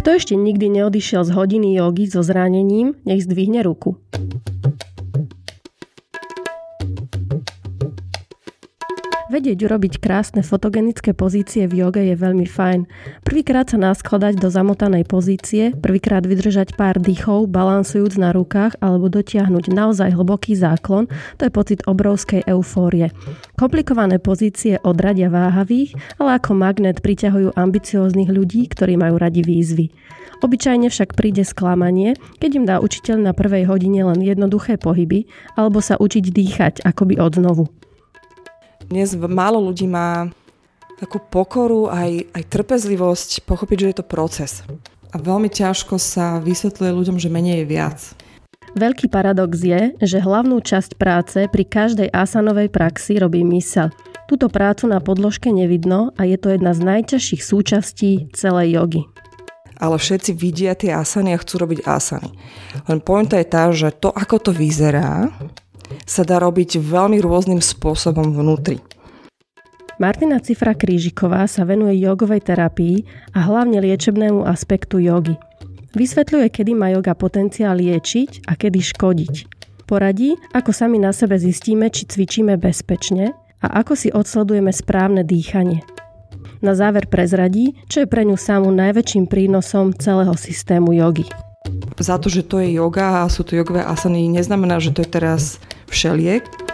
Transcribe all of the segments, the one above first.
Kto ešte nikdy neodišiel z hodiny jogy so zranením, nech zdvihne ruku. Vedieť urobiť krásne fotogenické pozície v joge je veľmi fajn. Prvýkrát sa naskladať do zamotanej pozície, prvýkrát vydržať pár dýchov, balansujúc na rukách alebo dotiahnuť naozaj hlboký záklon, to je pocit obrovskej eufórie. Komplikované pozície odradia váhavých, ale ako magnet priťahujú ambicióznych ľudí, ktorí majú radi výzvy. Obyčajne však príde sklamanie, keď im dá učiteľ na prvej hodine len jednoduché pohyby alebo sa učiť dýchať akoby od znovu. Dnes málo ľudí má takú pokoru, aj, aj trpezlivosť pochopiť, že je to proces. A veľmi ťažko sa vysvetľuje ľuďom, že menej je viac. Veľký paradox je, že hlavnú časť práce pri každej asanovej praxi robí mysel. Túto prácu na podložke nevidno a je to jedna z najťažších súčastí celej jogy. Ale všetci vidia tie asany a chcú robiť asany. Len pointa je tá, že to, ako to vyzerá, sa dá robiť veľmi rôznym spôsobom vnútri. Martina Cifra Krížiková sa venuje jogovej terapii a hlavne liečebnému aspektu jogy. Vysvetľuje, kedy má joga potenciál liečiť a kedy škodiť. Poradí, ako sami na sebe zistíme, či cvičíme bezpečne a ako si odsledujeme správne dýchanie. Na záver prezradí, čo je pre ňu samú najväčším prínosom celého systému jogy. Za to, že to je yoga a sú to jogové asany, neznamená, že to je teraz všeliek.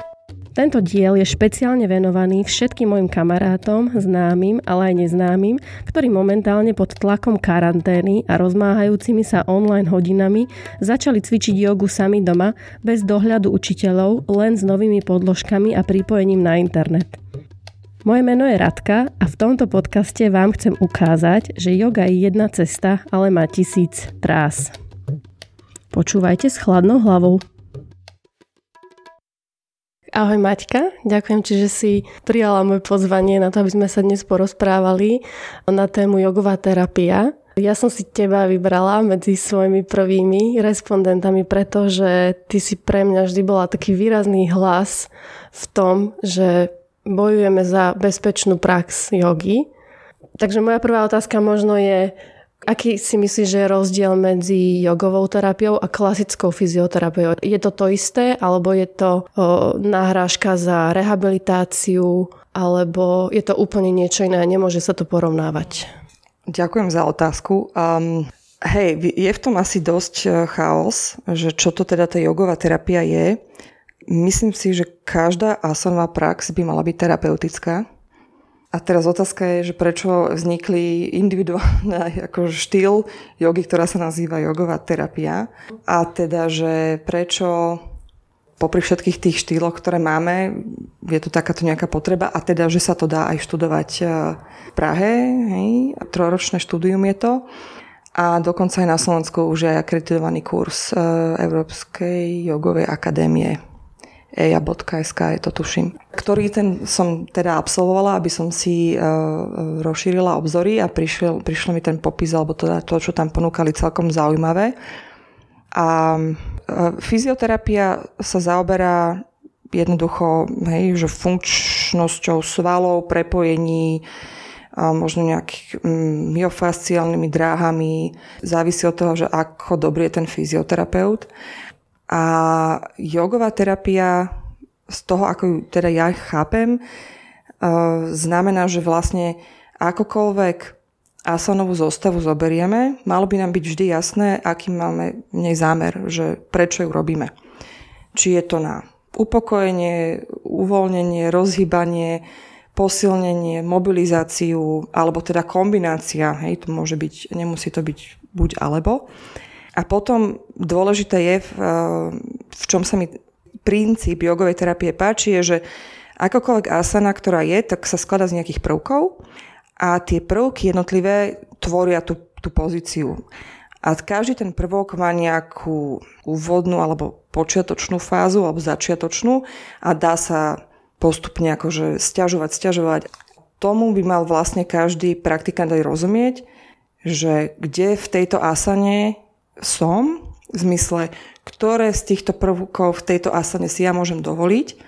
Tento diel je špeciálne venovaný všetkým mojim kamarátom, známym, ale aj neznámym, ktorí momentálne pod tlakom karantény a rozmáhajúcimi sa online hodinami začali cvičiť jogu sami doma, bez dohľadu učiteľov, len s novými podložkami a pripojením na internet. Moje meno je Radka a v tomto podcaste vám chcem ukázať, že yoga je jedna cesta, ale má tisíc trás. Počúvajte s chladnou hlavou. Ahoj Maťka, ďakujem ti, že si prijala moje pozvanie na to, aby sme sa dnes porozprávali na tému jogová terapia. Ja som si teba vybrala medzi svojimi prvými respondentami, pretože ty si pre mňa vždy bola taký výrazný hlas v tom, že bojujeme za bezpečnú prax jogy. Takže moja prvá otázka možno je, Aký si myslíš, že je rozdiel medzi jogovou terapiou a klasickou fyzioterapiou? Je to to isté, alebo je to o, náhrážka za rehabilitáciu, alebo je to úplne niečo iné, nemôže sa to porovnávať? Ďakujem za otázku. Um, hej, je v tom asi dosť e, chaos, že čo to teda tá jogová terapia je. Myslím si, že každá asanová prax by mala byť terapeutická a teraz otázka je, že prečo vznikli individuálny ako štýl jogy, ktorá sa nazýva jogová terapia. A teda, že prečo popri všetkých tých štýloch, ktoré máme, je tu takáto nejaká potreba a teda, že sa to dá aj študovať e, v Prahe, hej, trojročné štúdium je to. A dokonca aj na Slovensku už je akreditovaný kurz e, Európskej jogovej akadémie eja.sk je to tuším, ktorý ten som teda absolvovala, aby som si uh, rozšírila obzory a prišiel, prišlo mi ten popis alebo teda to, čo tam ponúkali celkom zaujímavé. A uh, fyzioterapia sa zaoberá jednoducho hej, že funkčnosťou svalov, prepojení, a možno nejakých mm, myofasciálnymi dráhami. Závisí od toho, že ako dobrý je ten fyzioterapeut. A jogová terapia, z toho, ako ju teda ja chápem, e, znamená, že vlastne akokoľvek asanovú zostavu zoberieme, malo by nám byť vždy jasné, aký máme v nej zámer, že prečo ju robíme. Či je to na upokojenie, uvoľnenie, rozhýbanie, posilnenie, mobilizáciu, alebo teda kombinácia, hej, to môže byť, nemusí to byť buď alebo. A potom dôležité je, v, v čom sa mi princíp jogovej terapie páči, je, že akokoľvek asana, ktorá je, tak sa skladá z nejakých prvkov a tie prvky jednotlivé tvoria tú, tú pozíciu. A každý ten prvok má nejakú úvodnú alebo počiatočnú fázu alebo začiatočnú a dá sa postupne akože stiažovať, stiažovať. Tomu by mal vlastne každý praktikant aj rozumieť, že kde v tejto asane som, v zmysle, ktoré z týchto prvkov v tejto asane si ja môžem dovoliť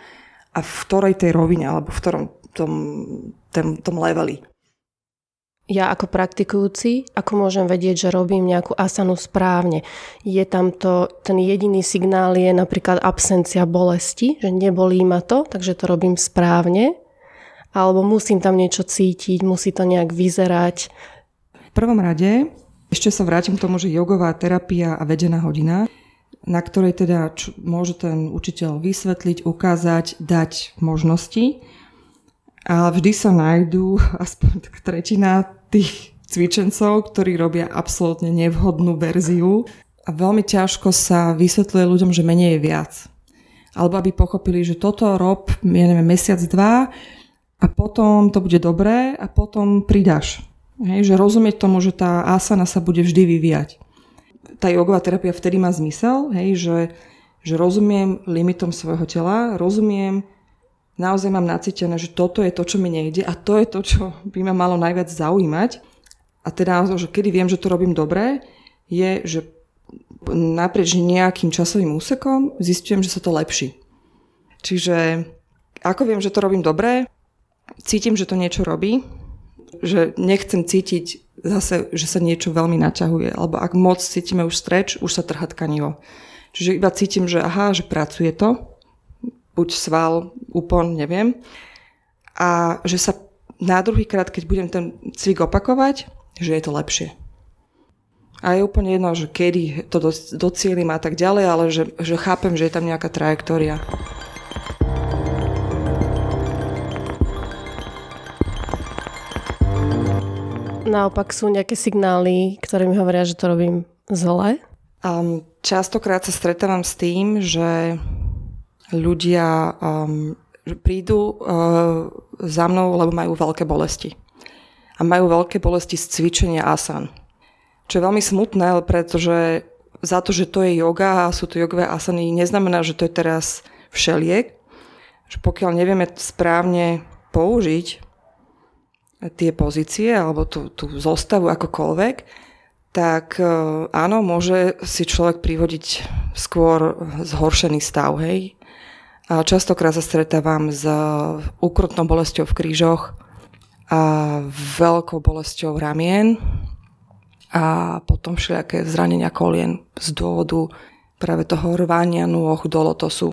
a v ktorej tej rovine alebo v ktorom tom, tom, tom leveli. ja ako praktikujúci, ako môžem vedieť, že robím nejakú asanu správne. Je tam to, ten jediný signál je napríklad absencia bolesti, že nebolí ma to, takže to robím správne. Alebo musím tam niečo cítiť, musí to nejak vyzerať. V prvom rade, ešte sa vrátim k tomu, že jogová terapia a vedená hodina, na ktorej teda čo, môže ten učiteľ vysvetliť, ukázať, dať možnosti. A vždy sa nájdú aspoň tretina tých cvičencov, ktorí robia absolútne nevhodnú verziu a veľmi ťažko sa vysvetľuje ľuďom, že menej je viac. Alebo aby pochopili, že toto rob, ja neviem, mesiac, dva a potom to bude dobré a potom pridaš. Hej, že rozumieť tomu, že tá asana sa bude vždy vyvíjať. Tá jogová terapia vtedy má zmysel, hej, že, že rozumiem limitom svojho tela, rozumiem naozaj mám nacítené, že toto je to, čo mi nejde a to je to, čo by ma malo najviac zaujímať. A teda, že kedy viem, že to robím dobre, je, že naprieč nejakým časovým úsekom zistujem, že sa to lepší. Čiže ako viem, že to robím dobre, cítim, že to niečo robí, že nechcem cítiť zase, že sa niečo veľmi naťahuje, alebo ak moc cítime už streč, už sa trhá tkanivo. Čiže iba cítim, že aha, že pracuje to, buď sval, úpon, neviem. A že sa na druhý krát, keď budem ten cvik opakovať, že je to lepšie. A je úplne jedno, že kedy to docielim a tak ďalej, ale že, že chápem, že je tam nejaká trajektória. Naopak sú nejaké signály, ktoré mi hovoria, že to robím zle? Um, častokrát sa stretávam s tým, že ľudia um, prídu uh, za mnou, lebo majú veľké bolesti. A majú veľké bolesti z cvičenia asan. Čo je veľmi smutné, pretože za to, že to je yoga a sú to jogové asany, neznamená, že to je teraz všeliek. Že pokiaľ nevieme správne použiť tie pozície alebo tú, tú zostavu akokoľvek, tak uh, áno, môže si človek privodiť skôr zhoršený stav, hej. A častokrát sa stretávam s úkrutnou bolesťou v krížoch a veľkou bolesťou ramien a potom všelijaké zranenia kolien z dôvodu práve toho rvania nôh do lotosu.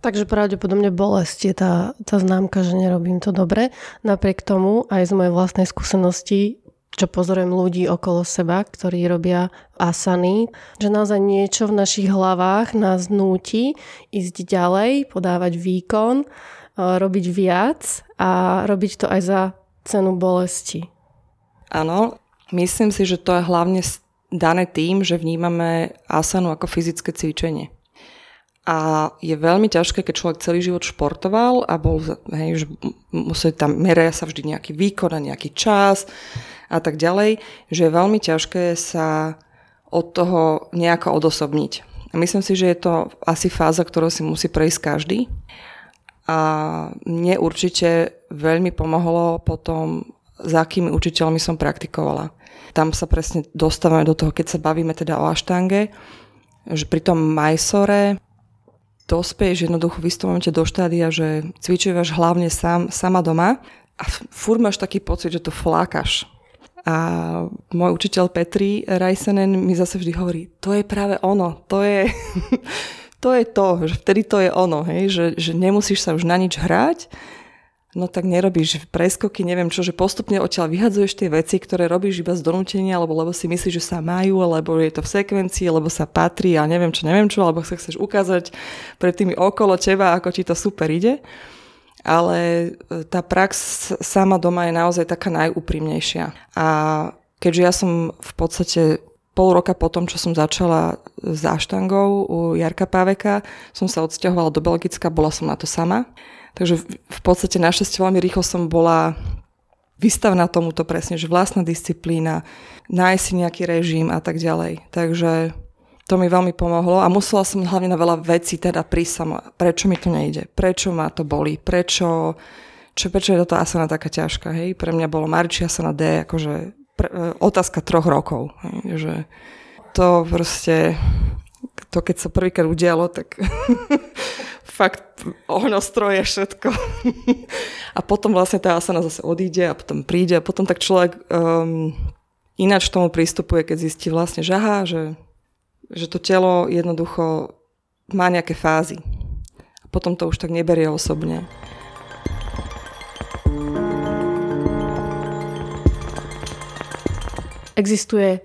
Takže pravdepodobne bolesť je tá, tá známka, že nerobím to dobre. Napriek tomu aj z mojej vlastnej skúsenosti čo pozorujem ľudí okolo seba, ktorí robia asany, že naozaj niečo v našich hlavách nás núti ísť ďalej, podávať výkon, e, robiť viac a robiť to aj za cenu bolesti. Áno, myslím si, že to je hlavne dané tým, že vnímame asanu ako fyzické cvičenie. A je veľmi ťažké, keď človek celý život športoval a bol, hej, že museli tam, meria sa vždy nejaký výkon a nejaký čas a tak ďalej, že je veľmi ťažké sa od toho nejako odosobniť. A myslím si, že je to asi fáza, ktorú si musí prejsť každý. A mne určite veľmi pomohlo potom, za akými učiteľmi som praktikovala. Tam sa presne dostávame do toho, keď sa bavíme teda o aštange, že pri tom majsore dospeješ jednoducho v istom momente do štádia, že cvičuješ hlavne sám, sama doma a furt máš taký pocit, že to flákaš. A môj učiteľ Petri Rajsenen mi zase vždy hovorí, to je práve ono, to je to, je to že vtedy to je ono, hej, že, že nemusíš sa už na nič hrať, no tak nerobíš preskoky, neviem čo, že postupne odtiaľ vyhadzuješ tie veci, ktoré robíš iba z donútenia, alebo lebo si myslíš, že sa majú, alebo je to v sekvencii, lebo sa patrí a neviem čo, neviem čo, alebo sa chceš ukázať pred tými okolo teba, ako ti to super ide ale e, tá prax sama doma je naozaj taká najúprimnejšia. A keďže ja som v podstate pol roka potom, čo som začala s aštangou u Jarka Páveka, som sa odsťahovala do Belgicka, bola som na to sama. Takže v podstate našťastie veľmi rýchlo som bola vystavená tomuto presne, že vlastná disciplína, nájsť si nejaký režim a tak ďalej. Takže to mi veľmi pomohlo a musela som hlavne na veľa vecí teda prísť sama. Prečo mi to nejde? Prečo ma to boli? Prečo, čo, prečo je toto asana taká ťažká? Hej? Pre mňa bolo Mariči asana D akože pre, e, otázka troch rokov. Hej? Že to proste, to keď sa prvýkrát udialo, tak fakt ohňostroje, všetko. a potom vlastne tá asana zase odíde a potom príde a potom tak človek um, ináč tomu pristupuje, keď zistí vlastne, že aha, že, že to telo jednoducho má nejaké fázy. A potom to už tak neberie osobne. Existuje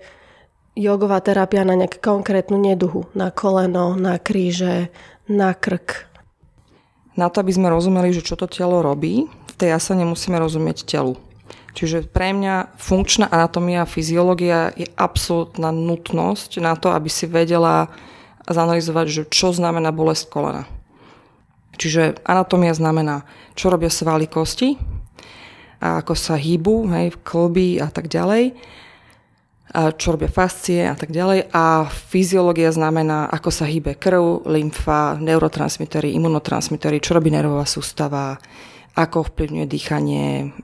jogová terapia na nejakú konkrétnu neduhu, na koleno, na kríže, na krk. Na to, aby sme rozumeli, že čo to telo robí, v tej asane musíme rozumieť telu. Čiže pre mňa funkčná anatómia a fyziológia je absolútna nutnosť na to, aby si vedela zanalizovať, že čo znamená bolesť kolena. Čiže anatómia znamená, čo robia svaly kosti, a ako sa hýbu, hej, klby a tak ďalej čo robia fascie a tak ďalej. A fyziológia znamená, ako sa hýbe krv, lymfa, neurotransmitery, imunotransmitery, čo robí nervová sústava, ako vplyvňuje dýchanie,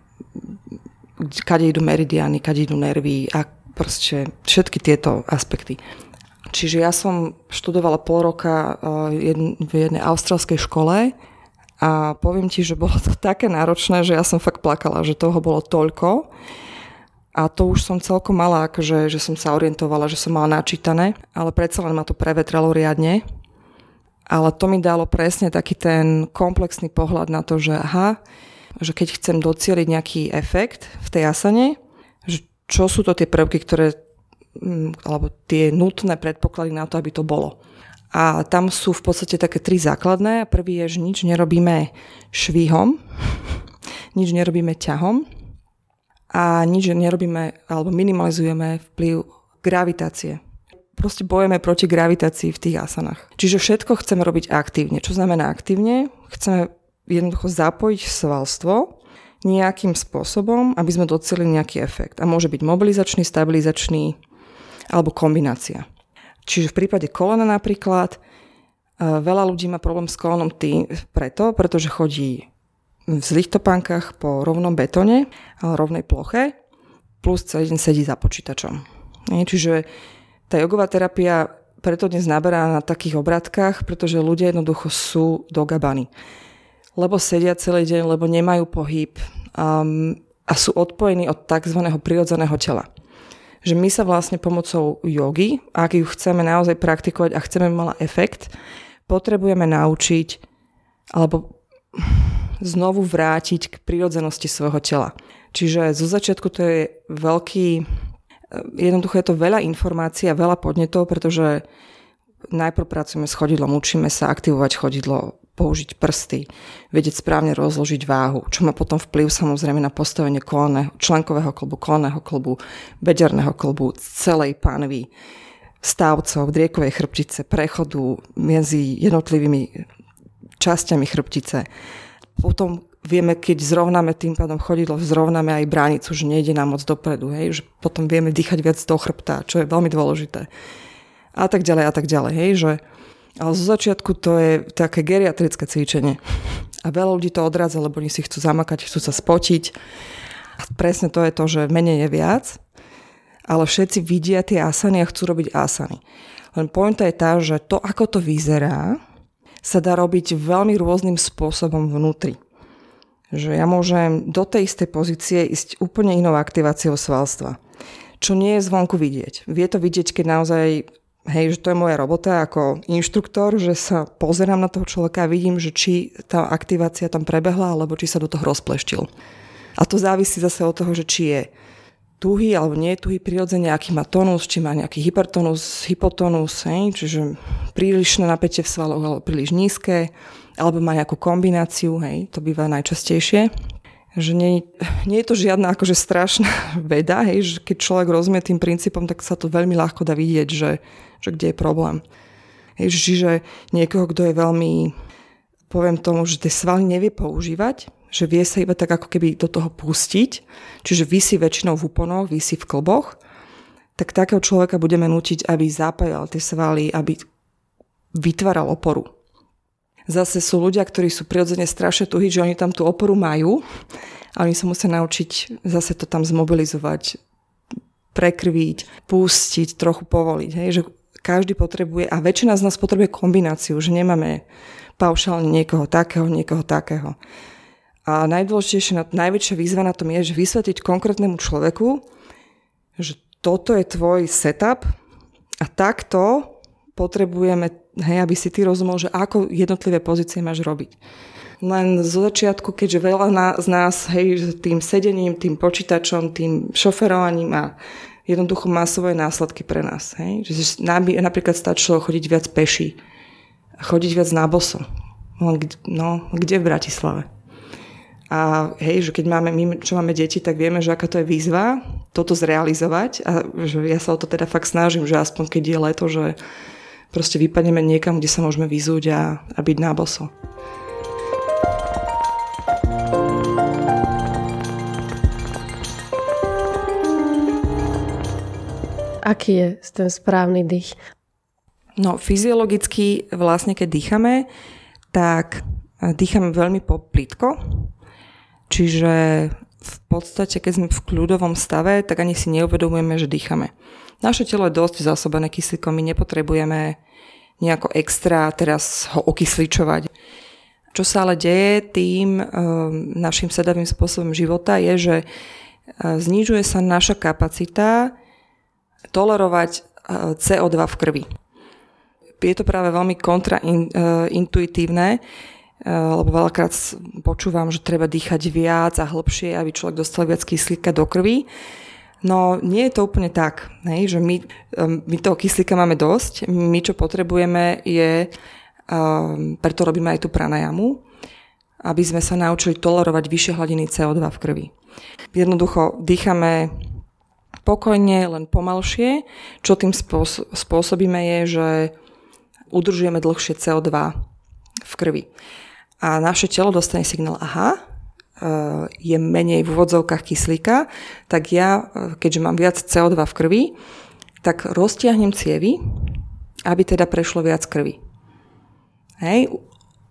kade idú meridiany, kade idú nervy a proste všetky tieto aspekty. Čiže ja som študovala pol roka eh, v jednej australskej škole a poviem ti, že bolo to také náročné, že ja som fakt plakala, že toho bolo toľko a to už som celkom mala, akože, že som sa orientovala, že som mala načítané, ale predsa len ma to prevetralo riadne. Ale to mi dalo presne taký ten komplexný pohľad na to, že aha, že keď chcem docieliť nejaký efekt v tej asane, že čo sú to tie prvky, ktoré, mm, alebo tie nutné predpoklady na to, aby to bolo. A tam sú v podstate také tri základné. Prvý je, že nič nerobíme švihom, nič nerobíme ťahom a nič nerobíme alebo minimalizujeme vplyv gravitácie. Proste bojeme proti gravitácii v tých asanách. Čiže všetko chceme robiť aktívne. Čo znamená aktívne? Chceme jednoducho zapojiť svalstvo nejakým spôsobom, aby sme docelili nejaký efekt. A môže byť mobilizačný, stabilizačný alebo kombinácia. Čiže v prípade kolena napríklad, eh, veľa ľudí má problém s kolenom tým, preto, pretože chodí v zlých topánkach po rovnom betone, ale rovnej ploche, plus celý deň sedí za počítačom. Čiže tá jogová terapia preto dnes naberá na takých obratkách, pretože ľudia jednoducho sú dogabaní. Lebo sedia celý deň, lebo nemajú pohyb um, a sú odpojení od tzv. prirodzeného tela. Že my sa vlastne pomocou jogy, ak ju chceme naozaj praktikovať a chceme mala efekt, potrebujeme naučiť alebo znovu vrátiť k prírodzenosti svojho tela. Čiže zo začiatku to je veľký, eh, jednoducho je to veľa informácií a veľa podnetov, pretože najprv pracujeme s chodidlom, učíme sa aktivovať chodidlo, použiť prsty, vedieť správne rozložiť váhu, čo má potom vplyv samozrejme na postavenie kolného, členkového klubu, kolného klubu, bederného klubu, celej pánvy, stavcov, driekovej chrbtice, prechodu medzi jednotlivými časťami chrbtice potom vieme, keď zrovnáme tým pádom chodidlo, zrovnáme aj bránicu, že nejde nám moc dopredu, hej, že potom vieme dýchať viac do chrbta, čo je veľmi dôležité. A tak ďalej, a tak ďalej, hej, že ale zo začiatku to je také geriatrické cvičenie. A veľa ľudí to odrádza, lebo oni si chcú zamakať, chcú sa spotiť. A presne to je to, že menej je viac, ale všetci vidia tie asany a chcú robiť asany. Len pointa je tá, že to, ako to vyzerá, sa dá robiť veľmi rôznym spôsobom vnútri. Že ja môžem do tej istej pozície ísť úplne inou aktiváciou svalstva. Čo nie je zvonku vidieť. Vie to vidieť, keď naozaj hej, že to je moja robota ako inštruktor, že sa pozerám na toho človeka a vidím, že či tá aktivácia tam prebehla, alebo či sa do toho rozpleštil. A to závisí zase od toho, že či je tuhý alebo nie je tuhý prirodzene, aký má tonus, či má nejaký hypertonus, hypotonus, hej, čiže prílišné napätie v svaloch alebo príliš nízke, alebo má nejakú kombináciu, hej, to býva najčastejšie. Že nie, nie je to žiadna akože strašná veda, hej, že keď človek rozumie tým princípom, tak sa to veľmi ľahko dá vidieť, že, že kde je problém. Hej, čiže niekoho, kto je veľmi, poviem tomu, že tie svaly nevie používať, že vie sa iba tak ako keby do toho pustiť, čiže vysí väčšinou v úponoch, vysí v klboch, tak takého človeka budeme nutiť, aby zapájal tie svaly, aby vytváral oporu. Zase sú ľudia, ktorí sú prirodzene strašne tuhí, že oni tam tú oporu majú a oni sa musia naučiť zase to tam zmobilizovať, prekrviť, pustiť, trochu povoliť. Hej? Že každý potrebuje, a väčšina z nás potrebuje kombináciu, že nemáme paušálne niekoho takého, niekoho takého. A najdôležitejšie, najväčšia výzva na tom je, že vysvetliť konkrétnemu človeku, že toto je tvoj setup a takto potrebujeme, hej, aby si ty rozumel, že ako jednotlivé pozície máš robiť. Len zo začiatku, keďže veľa z nás, hej, tým sedením, tým počítačom, tým šoferovaním a jednoducho má svoje následky pre nás. Hej? Že napríklad stačilo chodiť viac peši, chodiť viac na boso. No, no kde v Bratislave? A hej, že keď máme, my, čo máme deti, tak vieme, že aká to je výzva toto zrealizovať a že ja sa o to teda fakt snažím, že aspoň keď je leto, že proste vypadneme niekam, kde sa môžeme vyzúť a, a byť na boso. Aký je ten správny dých? No, fyziologicky vlastne, keď dýchame, tak dýchame veľmi poplitko, Čiže v podstate, keď sme v kľudovom stave, tak ani si neuvedomujeme, že dýchame. Naše telo je dosť zásobené kyslíkom, my nepotrebujeme nejako extra teraz ho okysličovať. Čo sa ale deje tým e, našim sedavým spôsobom života je, že e, znižuje sa naša kapacita tolerovať e, CO2 v krvi. Je to práve veľmi kontraintuitívne, Eh, lebo veľakrát počúvam, že treba dýchať viac a hlbšie, aby človek dostal viac kyslíka do krvi. No nie je to úplne tak, hej, že my, my toho kyslíka máme dosť, my čo potrebujeme je, um, preto robíme aj tú pranajamu, aby sme sa naučili tolerovať vyššie hladiny CO2 v krvi. Jednoducho dýchame pokojne, len pomalšie. Čo tým spôsobíme je, že udržujeme dlhšie CO2 v krvi a naše telo dostane signál, aha, e, je menej v úvodzovkách kyslíka, tak ja, e, keďže mám viac CO2 v krvi, tak roztiahnem cievy, aby teda prešlo viac krvi. Hej,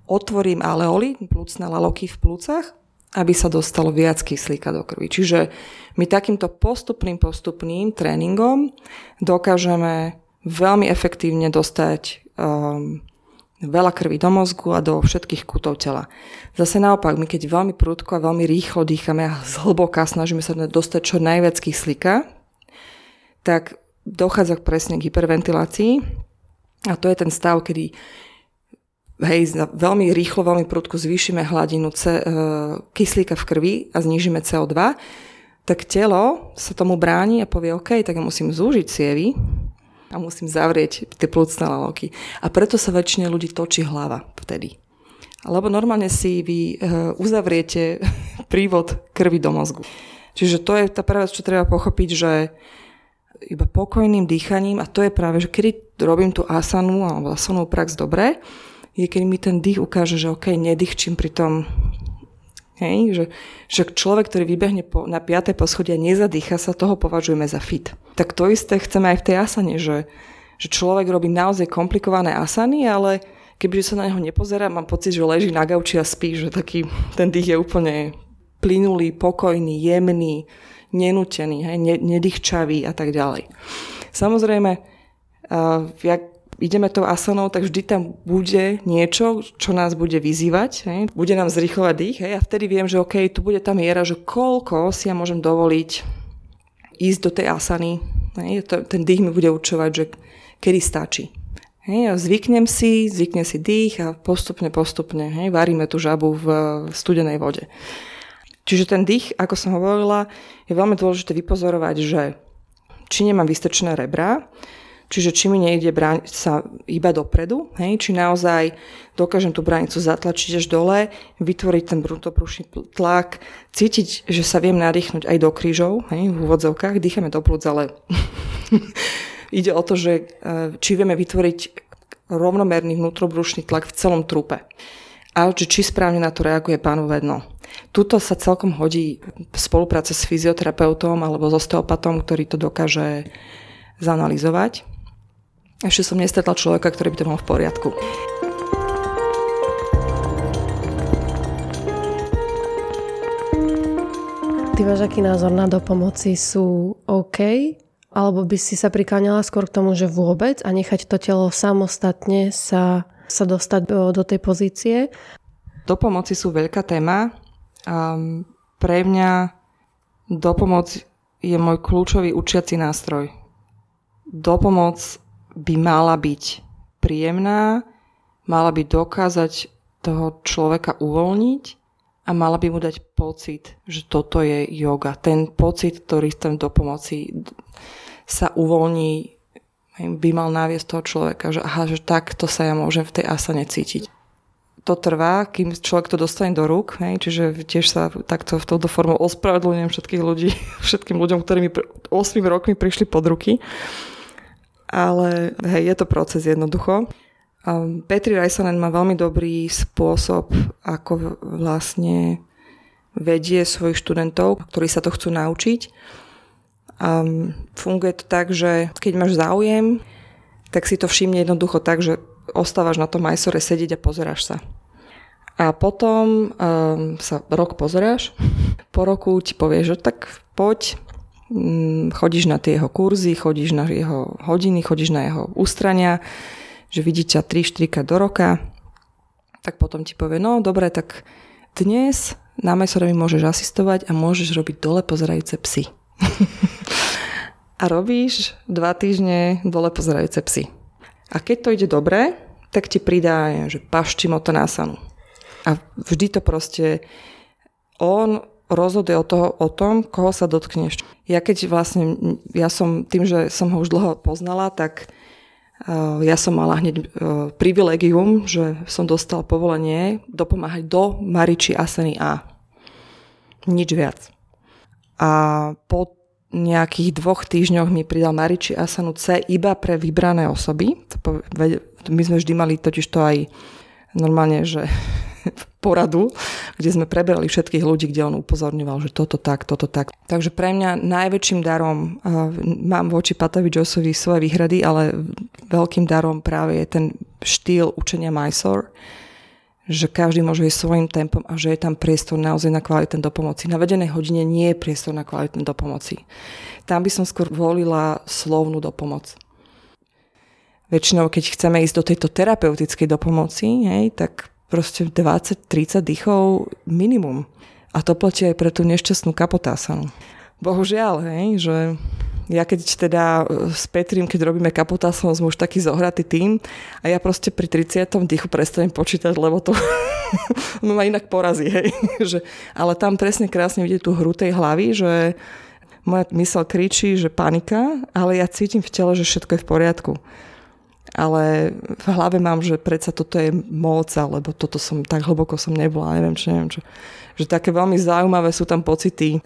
otvorím aleoly, plúcne laloky v plúcach, aby sa dostalo viac kyslíka do krvi. Čiže my takýmto postupným, postupným tréningom dokážeme veľmi efektívne dostať um, veľa krvi do mozgu a do všetkých kútov tela. Zase naopak, my keď veľmi prudko a veľmi rýchlo dýchame a zhlboka snažíme sa dostať čo najviac kyslíka, tak dochádza presne k hyperventilácii a to je ten stav, kedy hej, veľmi rýchlo, veľmi prudko zvýšime hladinu C, e, kyslíka v krvi a znížime CO2, tak telo sa tomu bráni a povie, OK, tak ja musím zúžiť cievy, a musím zavrieť tie plúcne laloky. A preto sa väčšine ľudí točí hlava vtedy. Lebo normálne si vy uh, uzavriete prívod krvi do mozgu. Čiže to je tá prvá čo treba pochopiť, že iba pokojným dýchaním, a to je práve, že kedy robím tú asanu alebo asanovú prax dobre, je keď mi ten dých ukáže, že OK, nedýchčím pri tom Hej, že, že človek, ktorý vybehne po, na 5. poschodia a nezadýcha sa, toho považujeme za fit. Tak to isté chceme aj v tej asane, že, že človek robí naozaj komplikované asany, ale kebyže sa na neho nepozerá, mám pocit, že leží na gauči a spí, že taký ten dých je úplne plynulý, pokojný, jemný, nenútený, hej, nedýchčavý a tak ďalej. Samozrejme, uh, jak ideme tou asanou, tak vždy tam bude niečo, čo nás bude vyzývať, hej? bude nám zrychlovať dých hej? a vtedy viem, že OK, tu bude tá miera, že koľko si ja môžem dovoliť ísť do tej asany. Hej? Ten dých mi bude určovať, že kedy stačí. Hej, a zvyknem si, zvyknem si dých a postupne, postupne hej, varíme tú žabu v studenej vode. Čiže ten dých, ako som hovorila, je veľmi dôležité vypozorovať, že či nemám vystrčené rebra, Čiže či mi nejde brániť sa iba dopredu, hej, či naozaj dokážem tú bránicu zatlačiť až dole, vytvoriť ten brutoprušný tlak, cítiť, že sa viem nadýchnuť aj do krížov, hej, v úvodzovkách, dýchame do plúc, ale ide o to, že e, či vieme vytvoriť rovnomerný vnútrobrušný tlak v celom trupe. A či správne na to reaguje pánové dno. Tuto sa celkom hodí spolupráca s fyzioterapeutom alebo s osteopatom, ktorý to dokáže zanalizovať. Ešte som nestretla človeka, ktorý by to mal v poriadku. Ty máš aký názor na dopomoci? Sú OK? Alebo by si sa prikláňala skôr k tomu, že vôbec a nechať to telo samostatne sa sa dostať do, do tej pozície? Do pomoci sú veľká téma. Um, pre mňa dopomoc je môj kľúčový učiaci nástroj. Dopomoc by mala byť príjemná, mala by dokázať toho človeka uvoľniť a mala by mu dať pocit, že toto je yoga. Ten pocit, ktorý v do pomoci sa uvoľní, by mal naviesť toho človeka, že aha, že takto sa ja môžem v tej asane cítiť. To trvá, kým človek to dostane do rúk, hej, čiže tiež sa takto v touto formou ospravedlňujem všetkých ľudí, všetkým ľuďom, ktorí mi 8 rokmi prišli pod ruky. Ale hej, je to proces jednoducho. Um, Petri Rajsanen má veľmi dobrý spôsob, ako vlastne vedie svojich študentov, ktorí sa to chcú naučiť. Um, funguje to tak, že keď máš záujem, tak si to všimne jednoducho tak, že ostávaš na tom majsore sedieť a pozeráš sa. A potom um, sa rok pozeráš, po roku ti povie, že tak poď, chodíš na tie jeho kurzy, chodíš na jeho hodiny, chodíš na jeho ústrania, že vidí ťa 3-4 krát do roka, tak potom ti povie, no dobre, tak dnes na mi môžeš asistovať a môžeš robiť dole pozerajúce psy. a robíš dva týždne dole pozerajúce psy. A keď to ide dobre, tak ti pridá, že paščimotanásanu. A vždy to proste on rozhoduje o, toho, o tom, koho sa dotkneš. Ja keď vlastne, ja som tým, že som ho už dlho poznala, tak Eh, ja som mala hneď eh, privilegium, že som dostala povolenie dopomáhať do Mariči Aseny A. Nič viac. A po nejakých dvoch týždňoch mi pridal Mariči Asanu C iba pre vybrané osoby. My sme vždy mali totiž to aj normálne, že poradu, kde sme preberali všetkých ľudí, kde on upozorňoval, že toto tak, toto tak. Takže pre mňa najväčším darom, mám voči Patovi Josovi svoje výhrady, ale veľkým darom práve je ten štýl učenia Mysore, že každý môže ísť svojim tempom a že je tam priestor naozaj na kvalitné dopomoci. Na vedenej hodine nie je priestor na kvalitné dopomoci. Tam by som skôr volila slovnú dopomoc. Väčšinou, keď chceme ísť do tejto terapeutickej dopomoci, hej, tak proste 20-30 dýchov minimum. A to platí aj pre tú nešťastnú kapotásanu. Bohužiaľ, hej, že ja keď teda e, s Petrím, keď robíme kapotásanu, sme už taký zohratý tým a ja proste pri 30. dýchu prestanem počítať, lebo to ma inak porazí, hej. že, ale tam presne krásne vidieť tú hru tej hlavy, že moja mysel kričí, že panika, ale ja cítim v tele, že všetko je v poriadku ale v hlave mám, že predsa toto je moc, alebo toto som, tak hlboko som nebola, neviem čo, neviem čo. Že také veľmi zaujímavé sú tam pocity.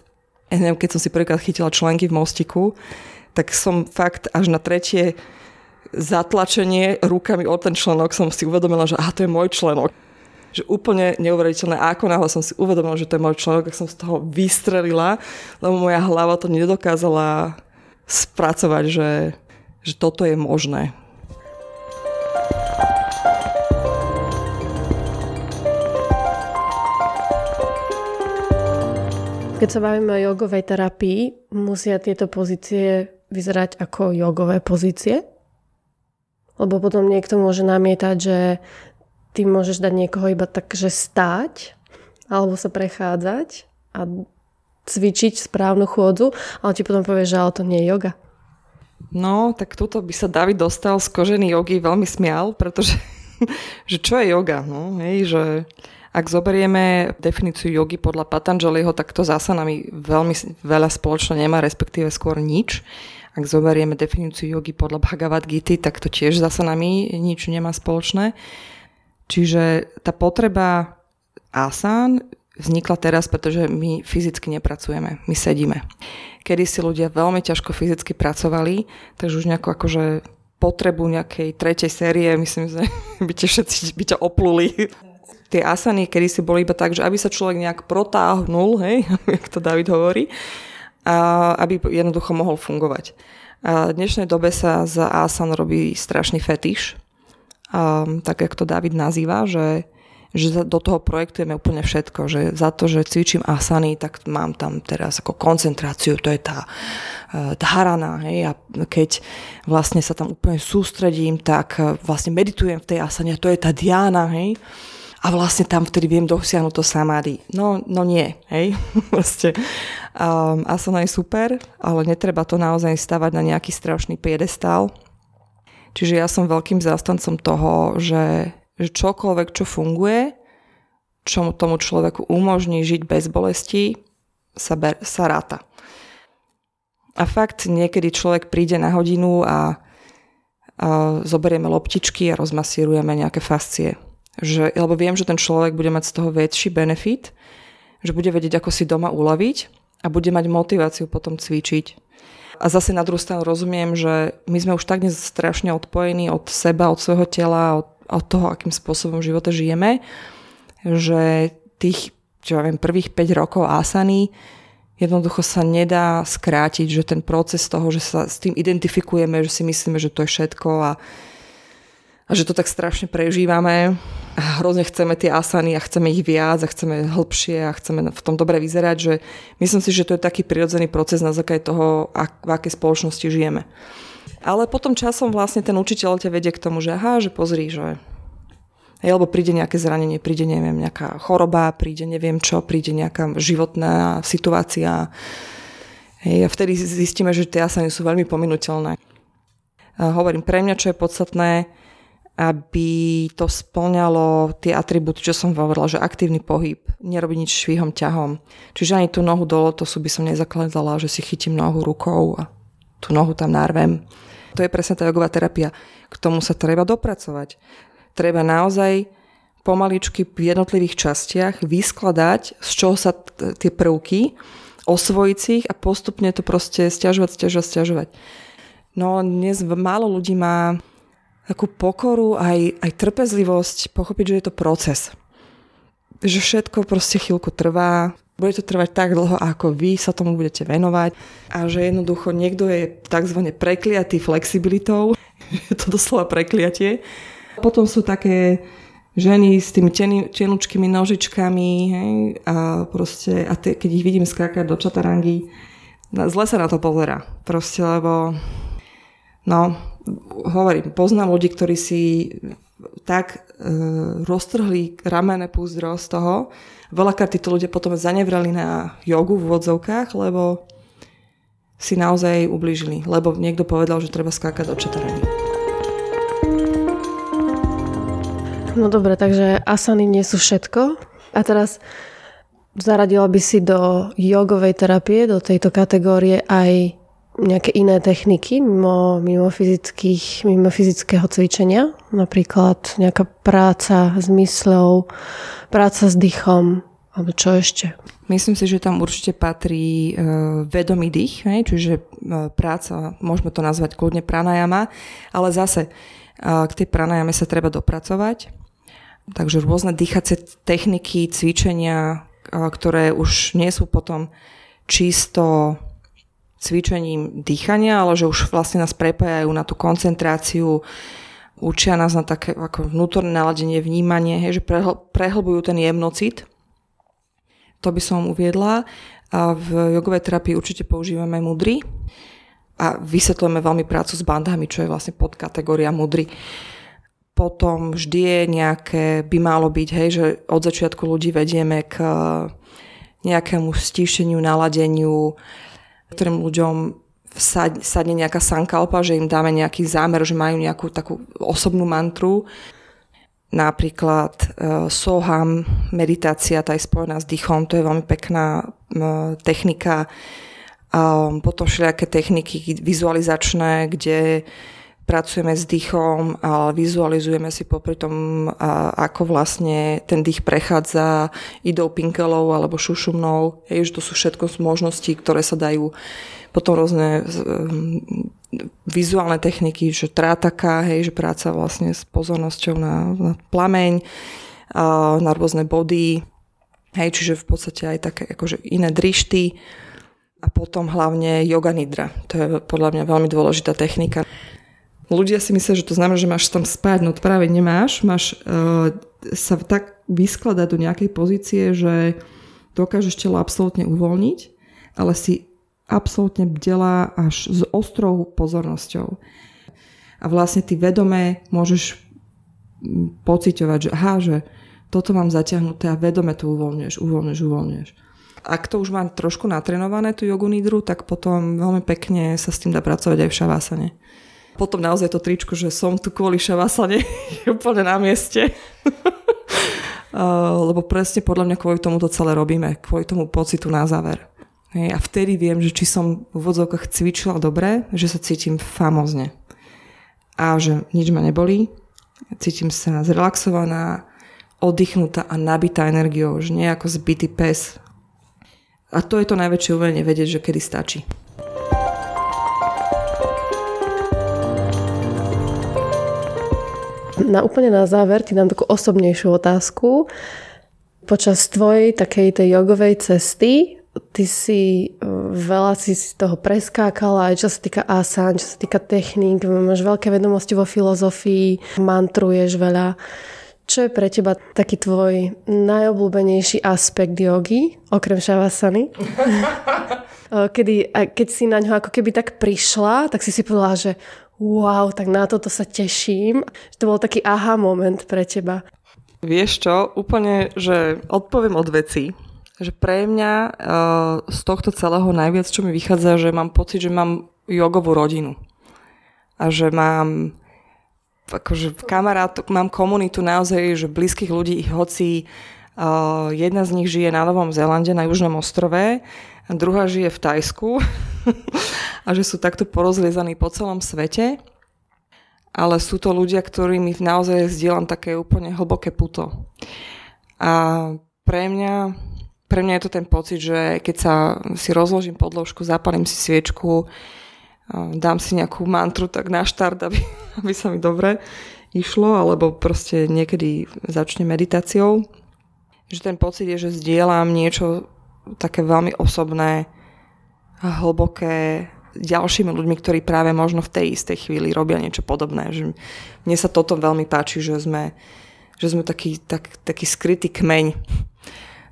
Ja neviem, keď som si prvýkrát chytila členky v mostiku, tak som fakt až na tretie zatlačenie rukami o ten členok som si uvedomila, že aha, to je môj členok. Že úplne neuveriteľné. Ako náhle som si uvedomila, že to je môj členok, tak som z toho vystrelila, lebo moja hlava to nedokázala spracovať, že, že toto je možné Keď sa bavíme o jogovej terapii, musia tieto pozície vyzerať ako jogové pozície? Lebo potom niekto môže namietať, že ty môžeš dať niekoho iba tak, že stáť alebo sa prechádzať a cvičiť správnu chôdzu, ale ti potom povie, že ale to nie je yoga. No, tak tuto by sa David dostal z kožený jogy veľmi smial, pretože že čo je yoga? No, hej, že ak zoberieme definíciu jogy podľa Patanjaliho, tak to zasa nami veľmi veľa spoločne nemá, respektíve skôr nič. Ak zoberieme definíciu jogy podľa Bhagavad Gita, tak to tiež zasa nami nič nemá spoločné. Čiže tá potreba asan vznikla teraz, pretože my fyzicky nepracujeme, my sedíme. Kedy si ľudia veľmi ťažko fyzicky pracovali, takže už nejako akože potrebu nejakej tretej série, myslím, že by te všetci by ťa opluli tie asany, kedy si boli iba tak, že aby sa človek nejak protáhnul, hej, jak to David hovorí, a aby jednoducho mohol fungovať. A v dnešnej dobe sa za asan robí strašný fetiš, a, tak jak to David nazýva, že, že do toho projektujeme úplne všetko, že za to, že cvičím asany, tak mám tam teraz ako koncentráciu, to je tá dharana, hej, a keď vlastne sa tam úplne sústredím, tak vlastne meditujem v tej asane, to je tá diana, hej, a vlastne tam vtedy viem dosiahnuť to samády. No, no nie, hej. Proste um, asana je super, ale netreba to naozaj stavať na nejaký strašný piedestál. Čiže ja som veľkým zástancom toho, že, že čokoľvek, čo funguje, čo tomu človeku umožní žiť bez bolesti, sa, ber, sa ráta. A fakt niekedy človek príde na hodinu a, a zoberieme loptičky a rozmasírujeme nejaké fascie že, lebo viem, že ten človek bude mať z toho väčší benefit, že bude vedieť, ako si doma uľaviť a bude mať motiváciu potom cvičiť. A zase na druhú stranu rozumiem, že my sme už tak strašne odpojení od seba, od svojho tela, od, od toho, akým spôsobom v živote žijeme, že tých, čo ja viem, prvých 5 rokov asany jednoducho sa nedá skrátiť, že ten proces toho, že sa s tým identifikujeme, že si myslíme, že to je všetko a a že to tak strašne prežívame a hrozne chceme tie asany a chceme ich viac a chceme hĺbšie a chceme v tom dobre vyzerať, že myslím si, že to je taký prirodzený proces na základe toho, v akej spoločnosti žijeme. Ale potom časom vlastne ten učiteľ ťa vedie k tomu, že aha, že pozri, že Hej, alebo príde nejaké zranenie, príde neviem, nejaká choroba, príde neviem čo, príde nejaká životná situácia. Hej, a vtedy zistíme, že tie asany sú veľmi pominuteľné. A hovorím, pre mňa, čo je podstatné, aby to splňalo tie atribúty, čo som hovorila, že aktívny pohyb, nerobiť nič švihom, ťahom. Čiže ani tú nohu dole, to by som nezakladala, že si chytím nohu rukou a tú nohu tam narvem. To je presne tá jogová terapia. K tomu sa treba dopracovať. Treba naozaj pomaličky v jednotlivých častiach vyskladať, z čoho sa t- tie prvky, osvojiť si ich a postupne to proste stiažovať, stiažovať, stiažovať. No dnes málo ľudí má takú pokoru, aj, aj trpezlivosť, pochopiť, že je to proces. Že všetko proste chvíľku trvá, bude to trvať tak dlho, ako vy sa tomu budete venovať a že jednoducho niekto je tzv. prekliatý flexibilitou, je to doslova prekliatie. Potom sú také ženy s tými tenučkými nožičkami hej, a proste, a te, keď ich vidím skákať do čatarangy, zle sa na to pozera. Proste, lebo no, hovorím, poznám ľudí, ktorí si tak e, roztrhli ramené púzdro z toho. Veľakrát títo ľudia potom zanevrali na jogu v vodzovkách, lebo si naozaj ublížili, lebo niekto povedal, že treba skákať do četarení. No dobre, takže asany nie sú všetko. A teraz zaradila by si do jogovej terapie, do tejto kategórie aj nejaké iné techniky mimo, mimo, fyzických, mimo fyzického cvičenia? Napríklad nejaká práca s myslou, práca s dýchom, alebo čo ešte? Myslím si, že tam určite patrí e, vedomý dých, hej, čiže e, práca, môžeme to nazvať kľudne pranajama, ale zase e, k tej pranajame sa treba dopracovať. Takže rôzne dýchacie techniky, cvičenia, e, ktoré už nie sú potom čisto cvičením dýchania, ale že už vlastne nás prepájajú na tú koncentráciu, učia nás na také ako vnútorné naladenie, vnímanie, hej, že prehlbujú ten jemnocit. To by som uviedla. A v jogovej terapii určite používame mudry a vysvetľujeme veľmi prácu s bandami, čo je vlastne podkategória mudry. Potom vždy je nejaké, by malo byť, hej, že od začiatku ľudí vedieme k nejakému stíšeniu, naladeniu, ktorým ľuďom sadne nejaká sankalpa, že im dáme nejaký zámer, že majú nejakú takú osobnú mantru. Napríklad uh, soham, meditácia, tá je spojená s dýchom, to je veľmi pekná uh, technika. Um, potom všelijaké techniky vizualizačné, kde pracujeme s dýchom a vizualizujeme si popri tom, ako vlastne ten dých prechádza idou pinkelou alebo šušumnou. Hej, že to sú všetko možnosti, ktoré sa dajú potom rôzne um, vizuálne techniky, že trátaka, hej, že práca vlastne s pozornosťou na, na plameň, na rôzne body, hej, čiže v podstate aj také akože iné drišty a potom hlavne yoga nidra. To je podľa mňa veľmi dôležitá technika. Ľudia si myslia, že to znamená, že máš tam spať, no to práve nemáš. Máš uh, sa tak vyskladať do nejakej pozície, že dokážeš telo absolútne uvoľniť, ale si absolútne bdela až s ostrou pozornosťou. A vlastne ty vedome môžeš pociťovať, že aha, že toto mám zaťahnuté a vedome to uvoľňuješ, uvoľňuješ, uvoľňuješ. Ak to už mám trošku natrenované, tú jogu nidru, tak potom veľmi pekne sa s tým dá pracovať aj v šavásane. Potom naozaj to tričko, že som tu kvôli šavásane, je úplne na mieste. lebo presne podľa mňa kvôli tomu to celé robíme, kvôli tomu pocitu na záver. Hej, a vtedy viem, že či som v vodzovkách cvičila dobre, že sa cítim famozne. A že nič ma nebolí, cítim sa zrelaxovaná, oddychnutá a nabitá energiou, že nie ako zbytý pes. A to je to najväčšie uvedenie, vedieť, že kedy stačí. Na úplne na záver ti dám takú osobnejšiu otázku. Počas tvojej takej tej jogovej cesty ty si e, veľa si toho preskákala, aj čo sa týka asan, čo sa týka techník, máš veľké vedomosti vo filozofii, mantruješ veľa. Čo je pre teba taký tvoj najobľúbenejší aspekt jogy, okrem šavasany? E, kedy, keď si na ňo ako keby tak prišla, tak si si povedala, že wow, tak na toto sa teším. To bol taký aha moment pre teba. Vieš čo, úplne, že odpoviem od veci že pre mňa uh, z tohto celého najviac, čo mi vychádza, že mám pocit, že mám jogovú rodinu. A že mám akože kamarát, mám komunitu naozaj, že blízkych ľudí, hoci uh, jedna z nich žije na Novom Zélande, na Južnom ostrove, druhá žije v Tajsku a že sú takto porozliezaní po celom svete. Ale sú to ľudia, ktorými naozaj zdieľam také úplne hlboké puto. A pre mňa pre mňa je to ten pocit, že keď sa si rozložím podložku, zapalím si sviečku, dám si nejakú mantru tak na štart, aby, aby sa mi dobre išlo, alebo proste niekedy začne meditáciou. Že ten pocit je, že zdieľam niečo také veľmi osobné hlboké ďalšími ľuďmi, ktorí práve možno v tej istej chvíli robia niečo podobné. Že mne sa toto veľmi páči, že sme, že sme taký, tak, taký skrytý kmeň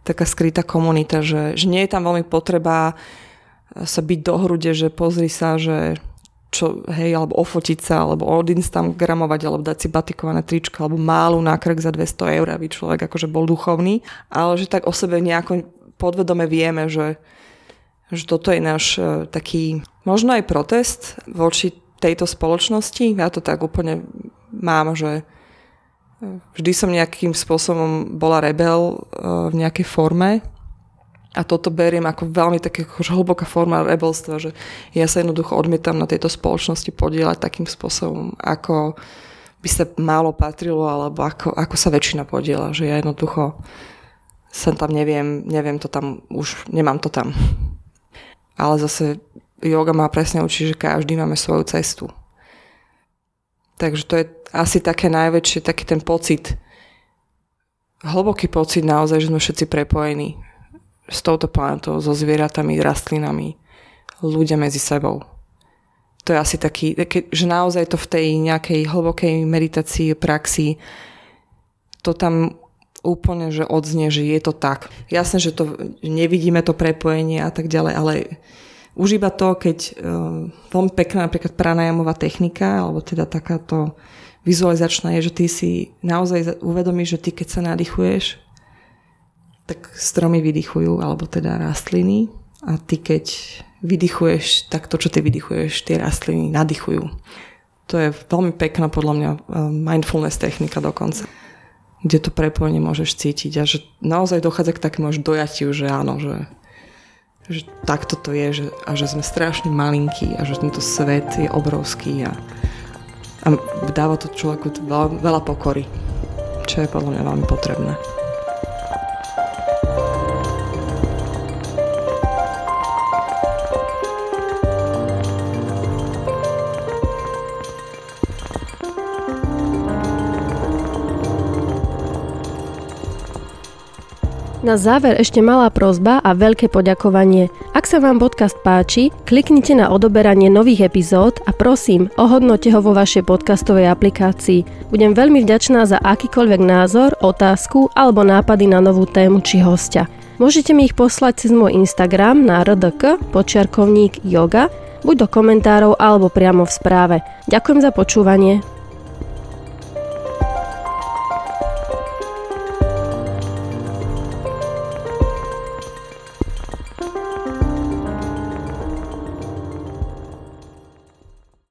taká skrytá komunita, že, že nie je tam veľmi potreba sa byť do hrude, že pozri sa, že čo, hej, alebo ofotiť sa, alebo odinstagramovať, alebo dať si batikované tričko, alebo málu na za 200 eur, aby človek akože bol duchovný, ale že tak o sebe nejako podvedome vieme, že, že toto je náš uh, taký možno aj protest voči tejto spoločnosti. Ja to tak úplne mám, že Vždy som nejakým spôsobom bola rebel uh, v nejakej forme a toto beriem ako veľmi také hlboká forma rebelstva, že ja sa jednoducho odmietam na tejto spoločnosti podielať takým spôsobom, ako by sa málo patrilo, alebo ako, ako sa väčšina podiela, že ja jednoducho sa tam neviem, neviem to tam, už nemám to tam. Ale zase yoga má presne učí, že každý máme svoju cestu. Takže to je asi také najväčšie, taký ten pocit, hlboký pocit naozaj, že sme všetci prepojení s touto planetou, so zvieratami, rastlinami, ľudia medzi sebou. To je asi taký, že naozaj to v tej nejakej hlbokej meditácii, praxi, to tam úplne, že odznie, že je to tak. Jasné, že to nevidíme to prepojenie a tak ďalej, ale už iba to, keď uh, veľmi pekná napríklad pranajamová technika, alebo teda takáto vizualizačná je, že ty si naozaj uvedomíš, že ty keď sa nadýchuješ, tak stromy vydychujú, alebo teda rastliny a ty keď vydychuješ, tak to, čo ty vydychuješ, tie rastliny nadýchujú. To je veľmi pekná podľa mňa mindfulness technika dokonca kde to prepojenie môžeš cítiť a že naozaj dochádza k takému až dojatiu, že áno, že, že takto to je že, a že sme strašne malinkí a že tento svet je obrovský a a dáva to človeku veľa, veľa pokory, čo je podľa mňa veľmi potrebné. Na záver ešte malá prozba a veľké poďakovanie. Ak sa vám podcast páči, kliknite na odoberanie nových epizód a prosím, ohodnote ho vo vašej podcastovej aplikácii. Budem veľmi vďačná za akýkoľvek názor, otázku alebo nápady na novú tému či hostia. Môžete mi ich poslať cez môj Instagram na rdk počiarkovník yoga, buď do komentárov alebo priamo v správe. Ďakujem za počúvanie.